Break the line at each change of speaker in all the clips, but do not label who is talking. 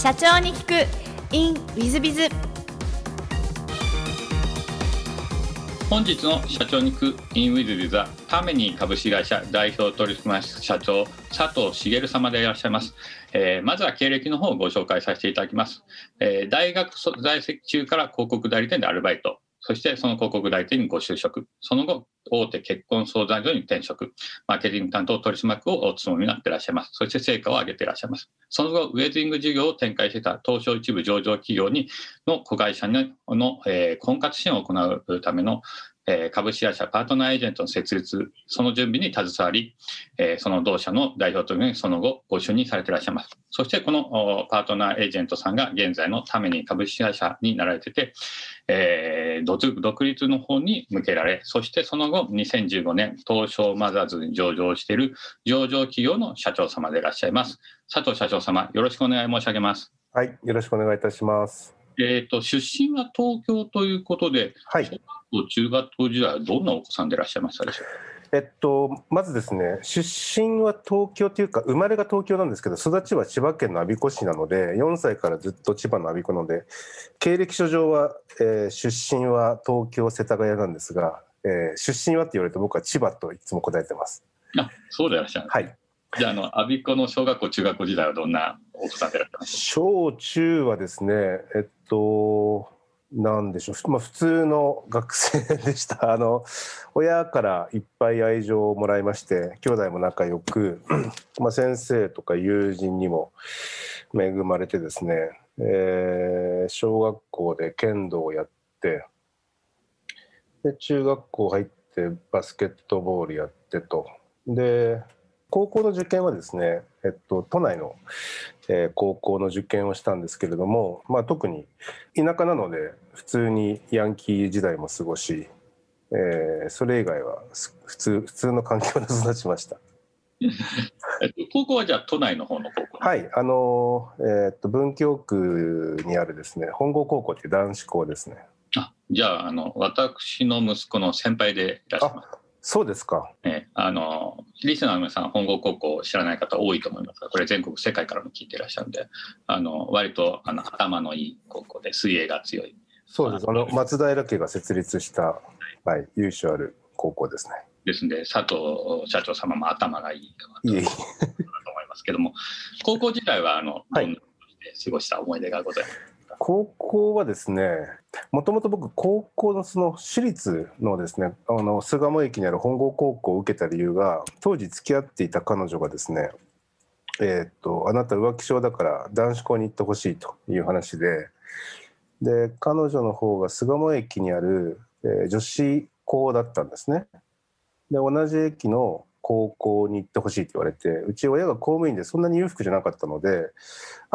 社長に聞く。In ウィズビズ
本日の社長に聞く。In ウィズビズはタメニー株式会社代表取締役社長佐藤茂様でいらっしゃいます、えー、まずは経歴の方をご紹介させていただきます、えー、大学在籍中から広告代理店でアルバイト。そしてその広告代理店にご就職、その後、大手結婚相談所に転職、マーケティング担当取締役をお務めになっていらっしゃいます。そして成果を上げていらっしゃいます。その後、ウェディング事業を展開していた東証一部上場企業にの子会社のの、えー、婚活支援を行うためのえ株式会社パートナーエージェントの設立、その準備に携わり、えその同社の代表というその後ご就任されていらっしゃいます。そしてこのパートナーエージェントさんが現在のために株式会社になられてて、えー、独立の方に向けられ、そしてその後2015年東証マザーズに上場している上場企業の社長様でいらっしゃいます。佐藤社長様、よろしくお願い申し上げます。
はい、よろしくお願いいたします。
えっ、ー、と、出身は東京ということで、
はい、
小学校、中学校時代はどんなお子さんでいらっしゃいましたでしょうか？
えっと、まずですね、出身は東京というか、生まれが東京なんですけど、育ちは千葉県の我孫子市なので、4歳からずっと千葉の我孫子なので、経歴書上は、えー、出身は東京、世田谷なんですが、えー、出身はって言われて僕は千葉といつも答えてます。
あ、そうでいらっしゃる。
はい。
じゃあ、あの、我孫子の小学校、中学校時代はどんなお子さんでらっしゃいます？
小中はですね、えっと、なんでしょう、まあ、普通の学生でした。あの親からいっぱい愛情をもらいまして兄弟も仲良く、まあ、先生とか友人にも恵まれてですね、えー、小学校で剣道をやってで中学校入ってバスケットボールやってと。で高校の受験はですね、えっと、都内の、えー、高校の受験をしたんですけれども、まあ、特に田舎なので普通にヤンキー時代も過ごし、えー、それ以外は普通普通の環境で育ちました。
高校はじゃあ都内の方の高校
はいあの、えー、っと文京区にあるですね本郷高校っていう男子校ですね。
あじゃああの私の息子の先輩でいらっしゃいます
そうですか。
えあの、リスナーの皆さん、本郷高校知らない方多いと思いますが、これ全国、世界からも聞いていらっしゃるんで、あの、割と、あの、頭のいい高校で、水泳が強い。
そうです。あの、松平家が設立した、はい、由緒ある高校ですね。
ですんで、佐藤社長様も頭がいいかなと思いますけども、高校時代は、あの、どんな過ごした思い出がございますか、
高校はですねもともと僕高校のその私立のですねあの巣鴨駅にある本郷高校を受けた理由が当時付き合っていた彼女がですねえ、っとあなた浮気症だから男子校に行ってほしいという話でで彼女の方が巣鴨駅にある、えー、女子校だったんですね。で同じ駅の高校に行ってほしいって言われてうち親が公務員でそんなに裕福じゃなかったので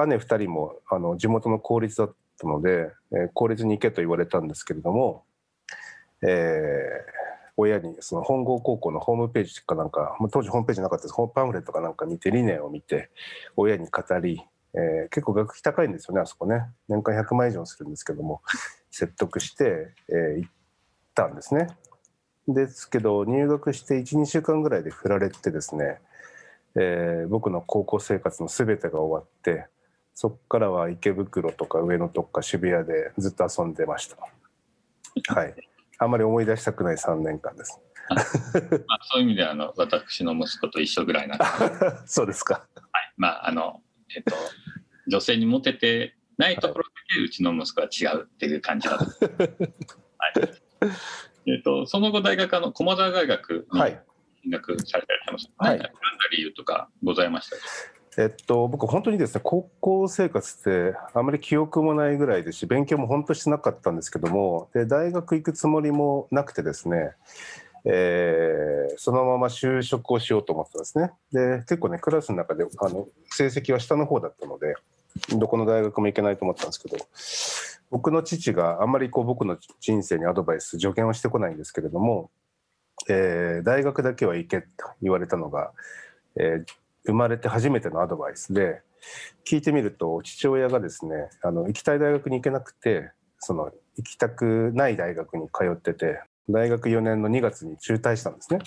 姉2人もあの地元の公立だったので、えー、公立に行けと言われたんですけれども、えー、親にその本郷高校のホームページかなんか当時ホームページなかったですパンフレットかなんか見て理念を見て親に語り、えー、結構学費高いんですよねあそこね年間100万以上するんですけども説得して、えー、行ったんですね。ですけど入学して12週間ぐらいで振られてですね、えー、僕の高校生活の全てが終わってそこからは池袋とか上野とか渋谷でずっと遊んでました。はい。あんまり思い出したくない3年間です。
まあ、そういう意味ではあの私の息子と一緒ぐらいなんで。
そうですか。
はい。まああのえっと女性にモテてないところだけうちの息子は違うっていう感じだと、はいえっ、ー、と、その後大学の駒澤大学に進学されたりします。はい。何か理由とかございました？
えっと、僕、本当にですね高校生活ってあまり記憶もないぐらいですし勉強も本当してなかったんですけどもで大学行くつもりもなくてですね、えー、そのまま就職をしようと思ってたんですねで結構ねクラスの中であの成績は下の方だったのでどこの大学も行けないと思ったんですけど僕の父があんまりこう僕の人生にアドバイス助言をしてこないんですけれども、えー、大学だけは行けと言われたのが、えー、生まれて初めてのアドバイスで聞いてみると父親がですねあの行きたい大学に行けなくてその行きたくない大学に通ってて大学4年の2月に中退したんですね。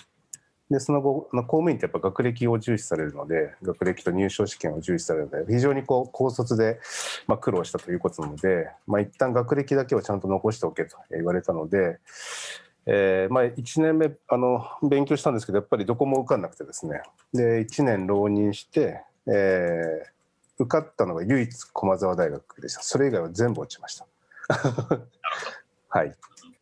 でその後の公務員ってやっぱ学歴を重視されるので学歴と入賞試験を重視されるので非常にこう高卒で、まあ、苦労したということなので、まあ、一旦学歴だけはちゃんと残しておけと言われたので、えーまあ、1年目あの勉強したんですけどやっぱりどこも受かんなくてですね。で1年浪人して、えー受かったのが唯一駒澤大学でした。それ以外は全部落ちました。はい。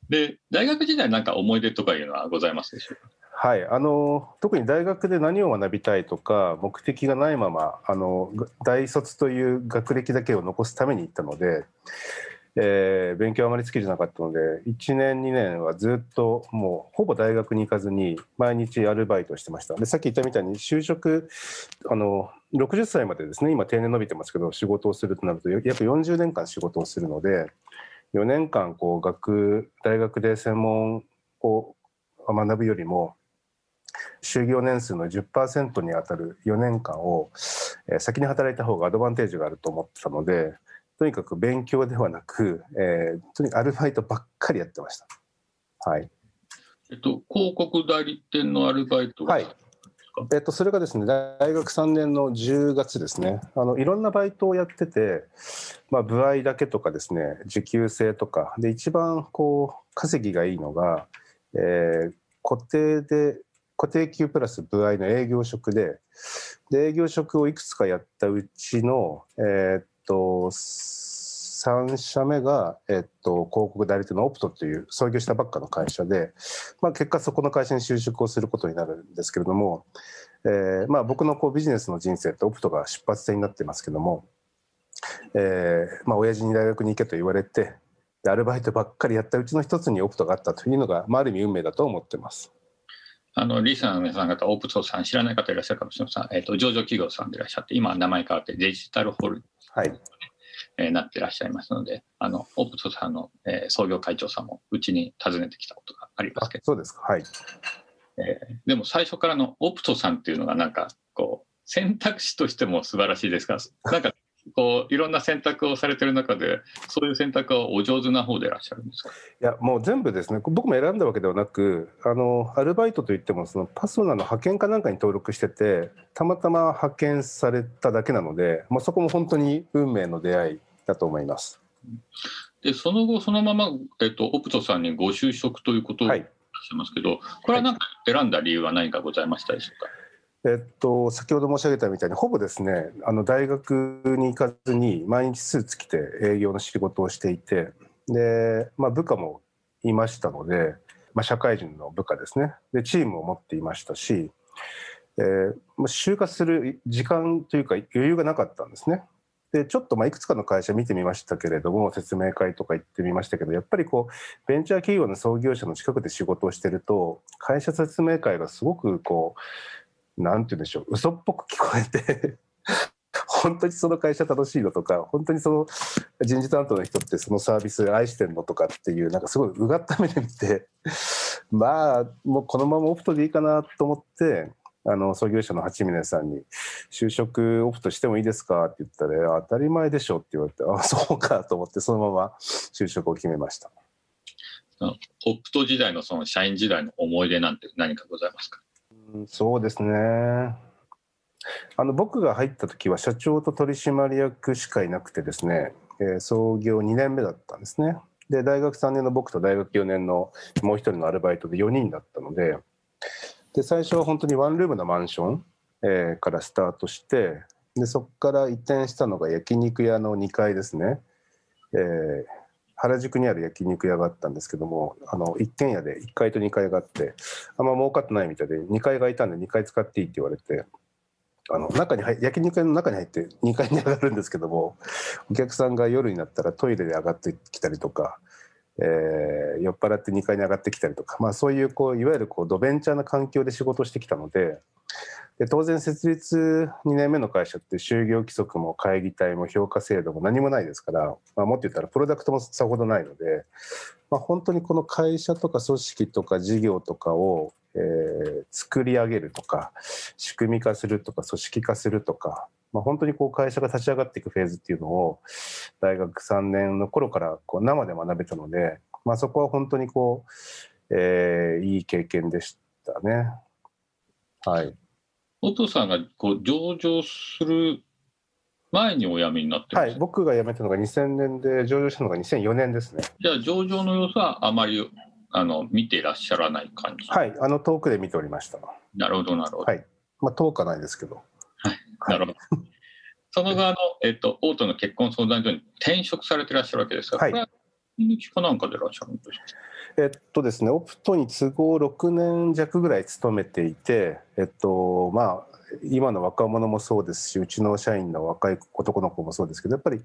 で大学時代なんか思い出とかいうのはございますでしょうか？
はい、あの特に大学で何を学びたいとか目的がないままあの大卒という学歴だけを残すために行ったので、えー勉強あまり好きじゃなかったので1年2年はずっともうほぼ大学に行かずに毎日アルバイトしてました。でさっき言ったみたいに就職あの60歳までですね今定年伸びてますけど仕事をするとなると約40年間仕事をするので4年間こう学大学で専門を学ぶよりも就業年数の10%に当たる4年間を、えー先に働いた方がアドバンテージがあると思ってたのでとにかく勉強ではなく、えーとにかくアルバイトばっかりやってました。はい。
えっと、広告代理店のアルバイト
はい。えっと、それがですね大学3年の10月ですね。あのいろんなバイトをやってて、まあ、歩合だけとかですね時給制とか。で一番こう稼ぎがいいのが、えー固定で固定給プラス歩合の営業職でで営業職をいくつかやったうちの、えーっと3社目が、えっと、広告代理店のオプトという創業したばっかの会社で、まあ、結果そこの会社に就職をすることになるんですけれども、えーまあ、僕のこうビジネスの人生ってオプトが出発点になってますけども、えーまあ親父に大学に行けと言われてでアルバイトばっかりやったうちの一つにオプトがあったというのが、まあ、ある意味運命だと思ってます。
あのリーサーの皆さん方、オプトさん、知らない方いらっしゃるかもしれません、えっと、上場企業さんでいらっしゃって、今は名前変わってデジタルホール、
はい、
えーなっていらっしゃいますので、あのオプトさんの、えー創業会長さんもうちに訪ねてきたことがあります
あ
けど、
そうですか、はい、
えーでも最初からのオプトさんっていうのが、なんかこう、選択肢としても素晴らしいですが、なんかこういろんな選択をされてる中で、そういう選択はお上手な方でいらっしゃるんですか？
いやもう全部ですね僕も選んだわけではなくあのアルバイトといってもそのパソナの派遣かなんかに登録しててたまたま派遣されただけなので、まあ、そこも本当に運命の出会いだと思います。
でその後、そのまま、えっと、オプトさんにご就職ということをしゃいますけど、これはなんか選んだ理由は何かございましたでしょうか？
えっと、先ほど申し上げたみたいにほぼですねあの大学に行かずに毎日スーツ着て営業の仕事をしていてで、まあ、部下もいましたので、まあ、社会人の部下ですねでチームを持っていましたし、えーまあ就活する時間というか余裕がなかったんですね。でちょっとまあいくつかの会社見てみましたけれども説明会とか行ってみましたけどやっぱりこうベンチャー企業の創業者の近くで仕事をしてると会社説明会がすごくこうなんて言うんでしょう嘘っぽく聞こえて 本当にその会社楽しいのとか本当にその人事担当の人ってそのサービス愛してんのとかっていうなんかすごいうがった目で見て まあもうこのままオプトでいいかなと思ってあの創業者の八峰さんに「就職オプトしてもいいですか?」って言ったら「当たり前でしょ」って言われて「あそうか」と思ってそのまま就職を決めました。
オプト時代のその社員時代の思い出なんて何かございますか？
そうですね。あの僕が入った時は社長と取締役しかいなくてですね、えー創業2年目だったんですね。で大学3年の僕と大学4年のもう一人のアルバイトで4人だったのでで最初は本当にワンルームのマンション、えーからスタートしてでそこから移転したのが焼肉屋の2階ですね、えー原宿にある焼肉屋があったんですけどもあの一軒家で1階と2階があってあんま儲かってないみたいで2階がいたんで2階使っていいって言われてあの中に入焼肉屋の中に入って2階に上がるんですけどもお客さんが夜になったらトイレで上がってきたりとか、えー酔っ払って2階に上がってきたりとか、まあ、そういうこういわゆるこうドベンチャーな環境で仕事してきたのでで当然設立2年目の会社って就業規則も会議体も評価制度も何もないですから、まあ、もっと言ったらプロダクトもさほどないので、まあ、本当にこの会社とか組織とか事業とかを、えー作り上げるとか仕組み化するとか組織化するとか、まあ、本当にこう会社が立ち上がっていくフェーズっていうのを大学3年の頃からこう生で学べたので、まあ、そこは本当にこう、えーいい経験でしたね。はい。
音さんがこう上場する前にお辞めになって
はい、僕が辞めたのが2000年で、上場したのが2004年ですね。
じゃあ上場の様子はあまりあの見ていらっしゃらない感じ、
はい、あの遠くで見ておりました。
なるほどなるほど、
はいまあ、遠くはないですけど。
なるほどその後あの、えっと、大手の結婚相談所に転職されてらっしゃるわけですが、
はい
これはかなんかでいらっしゃるんですか？
えっとですね、オプトに都合6年弱ぐらい勤めていて、えっと、まあ、今の若者もそうですし、うちの社員の若い男の子もそうですけど、やっぱり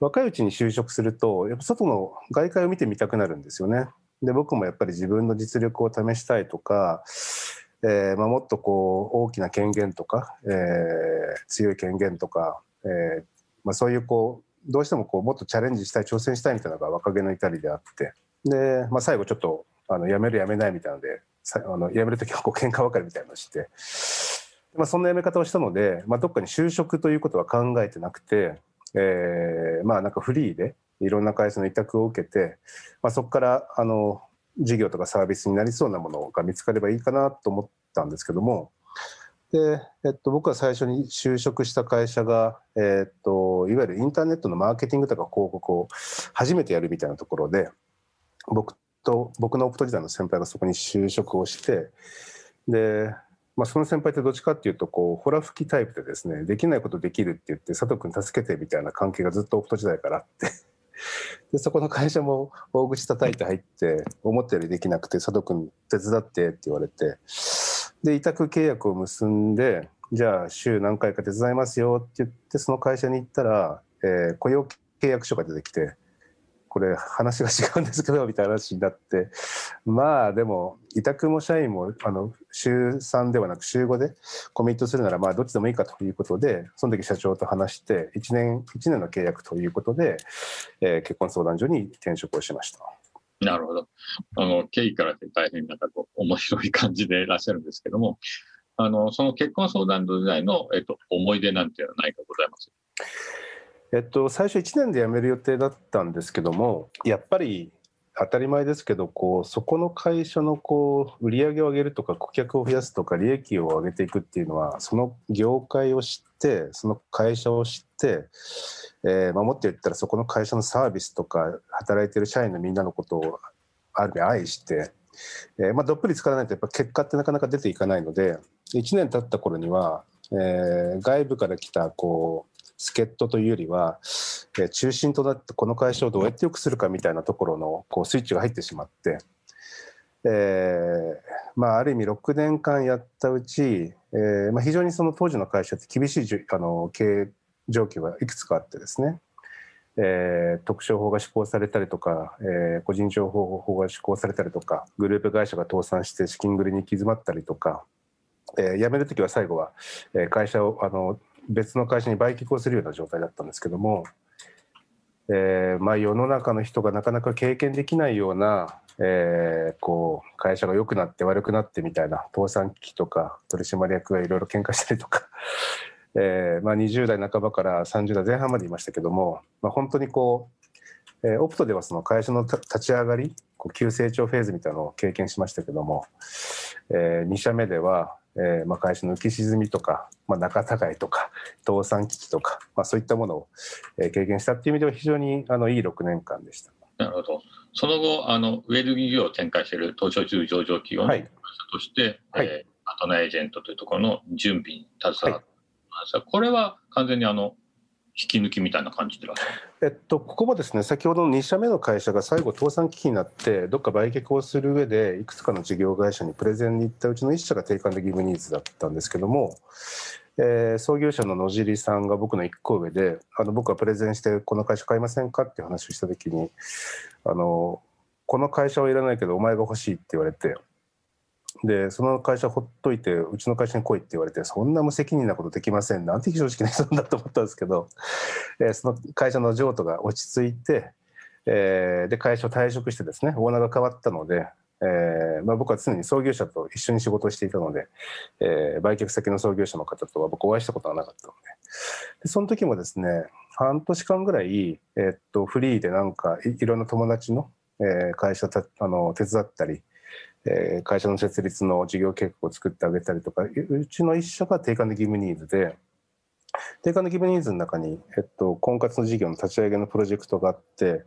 若いうちに就職すると、やっぱ外の外界を見てみたくなるんですよね。で、僕もやっぱり自分の実力を試したいとか、えーまあ、もっとこう大きな権限とか、えー強い権限とか、えーまあ、そういうこうどうしてもこうもっとチャレンジしたい挑戦したいみたいなのが若気の至りであってで、まあ、最後ちょっとあの辞める辞めないみたいなのであの辞める時はこう喧嘩別れみたいなのをして、まあ、そんな辞め方をしたので、まあ、どっかに就職ということは考えてなくて、えーまあなんかフリーでいろんな会社の委託を受けて、まあ、そこからあの事業とかサービスになりそうなものが見つかればいいかなと思ったんですけどもで、えっと、僕は最初に就職した会社が、えっと、いわゆるインターネットのマーケティングとか広告を初めてやるみたいなところで僕と僕のオプト時代の先輩がそこに就職をしてで、まあ、その先輩ってどっちかっていうとこうホラ吹きタイプでですねできないことできるって言って佐藤君助けてみたいな関係がずっとオプト時代からあって。でそこの会社も大口叩いて入って思ったよりできなくて佐藤君手伝ってって言われてで委託契約を結んでじゃあ週何回か手伝いますよって言ってその会社に行ったら、えー雇用契約書が出てきてこれ話が違うんですけどみたいな話になってまあでも委託も社員もあの週3ではなく週5でコミットするならまあどっちでもいいかということでその時社長と話して1年1年の契約ということで、えー結婚相談所に転職をしました。
なるほど。あの、経緯からして大変なんかこう、面白い感じでいらっしゃるんですけども、あの、その結婚相談所時代の、えっと、思い出なんていうのは何かございます？
えっと、最初1年で辞める予定だったんですけどもやっぱり当たり前ですけどこうそこの会社のこう売り上げを上げるとか顧客を増やすとか利益を上げていくっていうのはその業界を知ってその会社を知って、えーまあ、もっと言ったらそこの会社のサービスとか働いてる社員のみんなのことをある意味愛して、えーまあ、どっぷり使わないとやっぱ結果ってなかなか出ていかないので1年経った頃には、えー外部から来たこう助っ人というよりは、えー中心となってこの会社をどうやって良くするかみたいなところのこうスイッチが入ってしまって、えーまあ、ある意味6年間やったうち、えーまあ、非常にその当時の会社って厳しいじゅあの経営状況がいくつかあってですね、えー特商法が施行されたりとか、えー個人情報法が施行されたりとかグループ会社が倒産して資金繰りに行き詰まったりとか、えー辞める時は最後は、えー会社をあの別の会社に売却をするような状態だったんですけども、えーまあ、世の中の人がなかなか経験できないような、えーこう会社が良くなって悪くなってみたいな倒産危機とか取締役がいろいろ喧嘩したりとか、えーまあ、20代半ばから30代前半までいましたけども、まあ、本当にこう、えーオプトではその会社のた立ち上がりこう急成長フェーズみたいなのを経験しましたけども、え2社目では、えーまあ、会社の浮き沈みとか、まあ、仲違いとか倒産危機とか、まあ、そういったものを、えー経験したっていう意味では非常にあのいい6年間でした。
なるほど。その後、あの、ウェル事業を展開している東証中上場企業の
はい
会社として、
はい
えーパートナーエージェントというところの準備に携わってました。これは完全にあの、引き抜きみたいな感じでらっしゃる。
えっと、ここもですね先ほどの2社目の会社が最後倒産危機になってどっか売却をする上でいくつかの事業会社にプレゼンに行ったうちの1社が定款でギブニーズだったんですけども、えー創業者の野尻さんが僕の1個上であの僕はプレゼンしてこの会社買いませんかっていう話をした時にあのこの会社はいらないけどお前が欲しいって言われてでその会社ほっといてうちの会社に来いって言われてそんな無責任なことできませんなんて非常識な人だと思ったんですけど、えーその会社の譲渡が落ち着いて、えーで会社を退職してですねオーナーが変わったので、えーまあ、僕は常に創業者と一緒に仕事をしていたので、えー売却先の創業者の方とは僕お会いしたことがなかったので。でその時もですね半年間ぐらい、えーっとフリーでなんかいろんな友達の、会社たあの手伝ったり、えー会社の設立の事業計画を作ってあげたりとかうちの一社が定款で義務ニーズで定款で義務ニーズの中に、えっと、婚活の事業の立ち上げのプロジェクトがあって、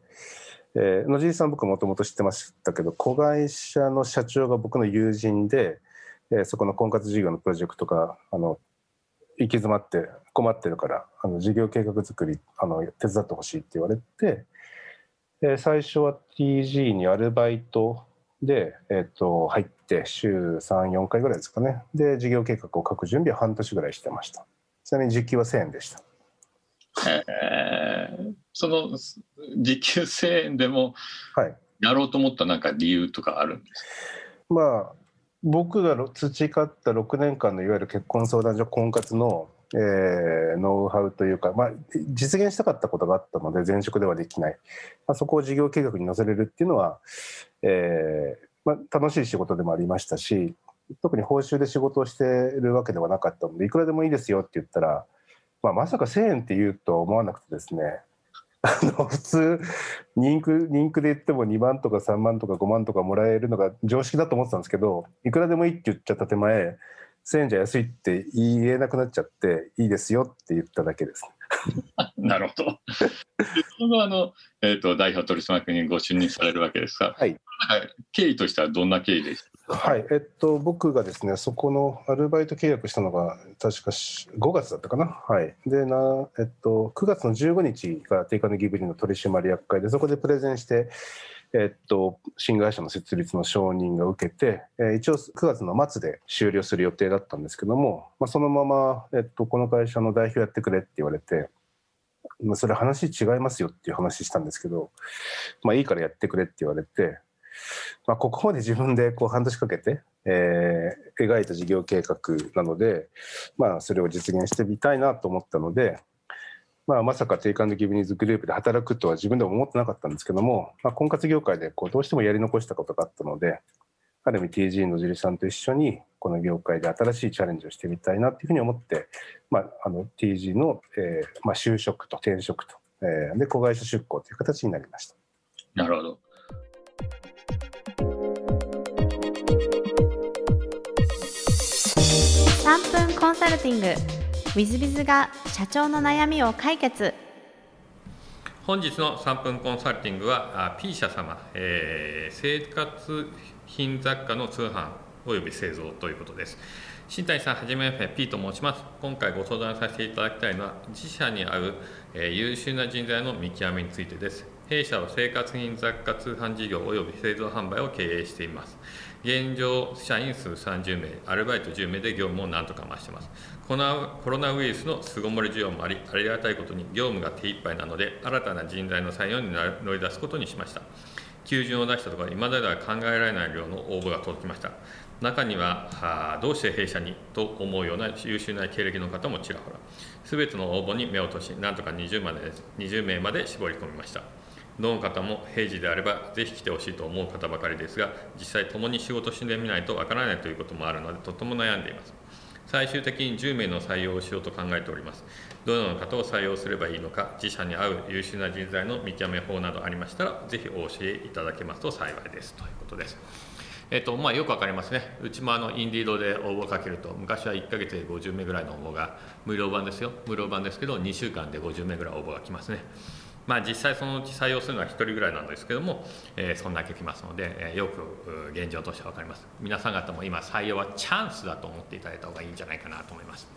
えー野尻さん僕もともと知ってましたけど子会社の社長が僕の友人で、えーそこの婚活事業のプロジェクトがあの行き詰まって困ってるからあの事業計画作りあの手伝ってほしいって言われて、えー最初は TG にアルバイトで、えー、と入って週34回ぐらいですかね。で事業計画を書く準備は半年ぐらいしてました。ちなみに時給は1000円でした。
えー。その時給1000円でも
はい。
やろうと思ったなんか理由とかあるんです
まあ僕がろ培った6年間のいわゆる結婚相談所婚活の、えーノウハウというか、まあ、実現したかったことがあったので前職ではできない、まあ、そこを事業計画に載せれるっていうのは、えーまあ、楽しい仕事でもありましたし特に報酬で仕事をしてるわけではなかったのでいくらでもいいですよって言ったら、まあ、まさか1000円って言うとは思わなくてですね。普通人区人区で言っても2万とか3万とか5万とかもらえるのが常識だと思ってたんですけどいくらでもいいって言っちゃった手前1000円じゃ安いって言えなくなっちゃっていいですよって言っただけです。
なるほど。でそのあの、えー、と代表取締役にご就任されるわけですが、
はい
経緯としてはどんな経緯でした？
はい、えっと、僕がですね、そこのアルバイト契約したのが、確かし5月だったかな？はい。で、な、えっと、9月の15日が定価のギブリの取締役会で、そこでプレゼンして、えっと、新会社の設立の承認が受けて、えー一応9月の末で終了する予定だったんですけども、まあ、そのまま、えっと、この会社の代表やってくれって言われて、まあ、それ話違いますよっていう話したんですけど、まあ、いいからやってくれって言われて、まあ、ここまで自分でこう半年かけて、えー描いた事業計画なので、まあ、それを実現してみたいなと思ったので、まあ、まさか定款でギブニーズグループで働くとは自分でも思ってなかったんですけども、まあ、婚活業界でこうどうしてもやり残したことがあったのである意味 TG のジさんと一緒にこの業界で新しいチャレンジをしてみたいなっていうふうに思って、まあ、あの TG の、えーまあ、就職と転職と、えーで子会社出向という形になりました。
なるほど。
3分コンサルティング w i z b i z が社長の悩みを解決。
本日の3分コンサルティングは P 社様、えー生活品雑貨の通販および製造ということです。新谷さんはじめまして P と申します。今回ご相談させていただきたいのは自社に合う、えー優秀な人材の見極めについてです。弊社は生活品雑貨通販事業および製造販売を経営しています。現状社員数30名アルバイト10名で業務を何とか回してます。コロナウイルスの巣ごもり需要もありありがたいことに業務が手一杯なので新たな人材の採用に乗り出すことにしました。求人を出したところ今までは考えられない量の応募が届きました。中にはあどうして弊社にと思うような優秀な経歴の方もちらほら。全ての応募に目を落としなんとか20まで20名まで絞り込みました。どの方も平時であればぜひ来てほしいと思う方ばかりですが実際共に仕事してみないとわからないということもあるのでとても悩んでいます。最終的に10名の採用をしようと考えております。どのような方を採用すればいいのか自社に合う優秀な人材の見極め法などありましたらぜひお教えいただけますと幸いです。ということです。えっとまあ、よくわかりますね、うちもあのインディードで応募をかけると、昔は1ヶ月で50名ぐらいの応募が、無料版ですよ、無料版ですけど、2週間で50名ぐらい応募が来ますね。まあ、実際そのうち採用するのは1人ぐらいなんですけども、えーそんだけ来ますので、えーよく現状としては分かります。皆さん方も今採用はチャンスだと思っていただいた方がいいんじゃないかなと思います。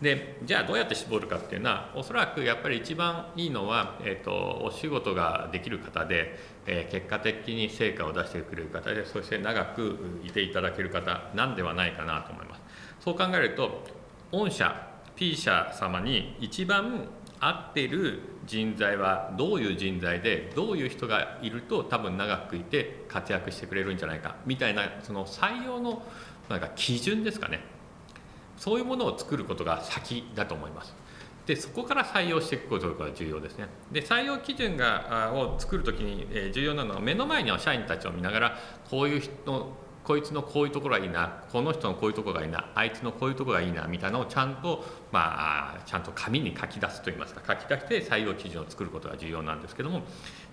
でじゃあどうやって絞るかっていうのはおそらくやっぱり一番いいのは、えー、とお仕事ができる方で、えー結果的に成果を出してくれる方でそして長くいていただける方なんではないかなと思います。そう考えると御社 P 社様に一番合ってる人材はどういう人材でどういう人がいると多分長くいて活躍してくれるんじゃないかみたいなその採用のなんか基準ですかね。そういうものを作ることが先だと思います。でそこから採用していくことが重要ですね。で採用基準がを作るときに、重要なのは目の前には社員たちを見ながらこういう人こいつのこういうところがいいなこの人のこういうところがいいなあいつのこういうところがいいなみたいなのをちゃんと、まあ、ちゃんと紙に書き出すといいますか書き出して採用基準を作ることが重要なんですけども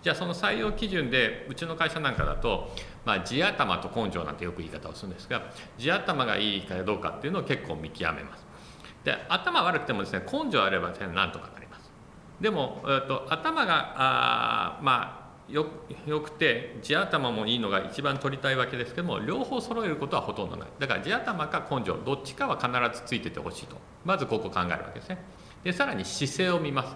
じゃあその採用基準でうちの会社なんかだと、まあ、地頭と根性なんてよく言い方をするんですが地頭がいいかどうかっていうのを結構見極めます。で頭悪くてもですね根性あればなんとかなります。でも、えーと、頭があまあよくて地頭もいいのが一番取りたいわけですけども両方揃えることはほとんどないだから地頭か根性どっちかは必ずついててほしいとまずここ考えるわけですねでさらに姿勢を見ます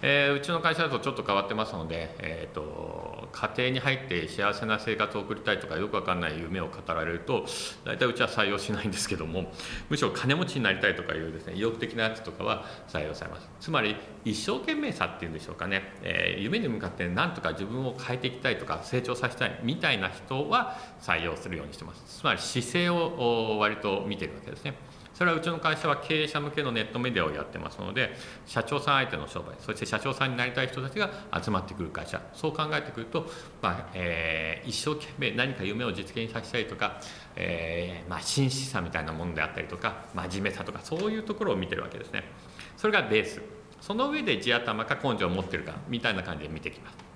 えー、うちの会社だとちょっと変わってますので、えーと、家庭に入って幸せな生活を送りたいとかよく分かんない夢を語られると大体うちは採用しないんですけどもむしろ金持ちになりたいとかいうですね意欲的なやつとかは採用されます。つまり一生懸命さっていうんでしょうかね、えー、夢に向かって何とか自分を変えていきたいとか成長させたいみたいな人は採用するようにしてます。つまり姿勢を割と見てるわけですね。それはうちの会社は経営者向けのネットメディアをやってますので社長さん相手の商売そして社長さんになりたい人たちが集まってくる会社そう考えてくると、まあえー、一生懸命何か夢を実現させたいとか、えーまあ、真摯さみたいなものであったりとか真面目さとかそういうところを見てるわけですね。それがベース。その上で地頭か根性を持ってるかみたいな感じで見てきます。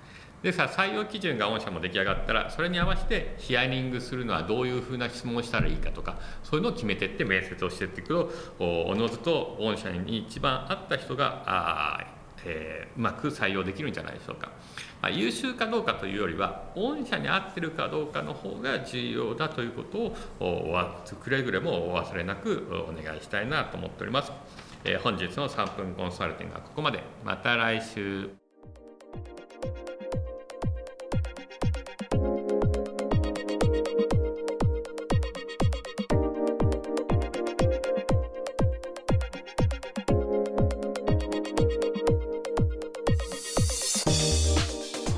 でさ採用基準が御社も出来上がったらそれに合わせてヒアリングするのはどういうふうな質問をしたらいいかとかそういうのを決めていって面接をしていっていくとおのずと御社に一番合った人があ、えー、うまく採用できるんじゃないでしょうか、まあ、優秀かどうかというよりは御社に合ってるかどうかの方が重要だということをくれぐれもお忘れなくお願いしたいなと思っております、えー、本日の3分コンサルティングはここまで。また来週。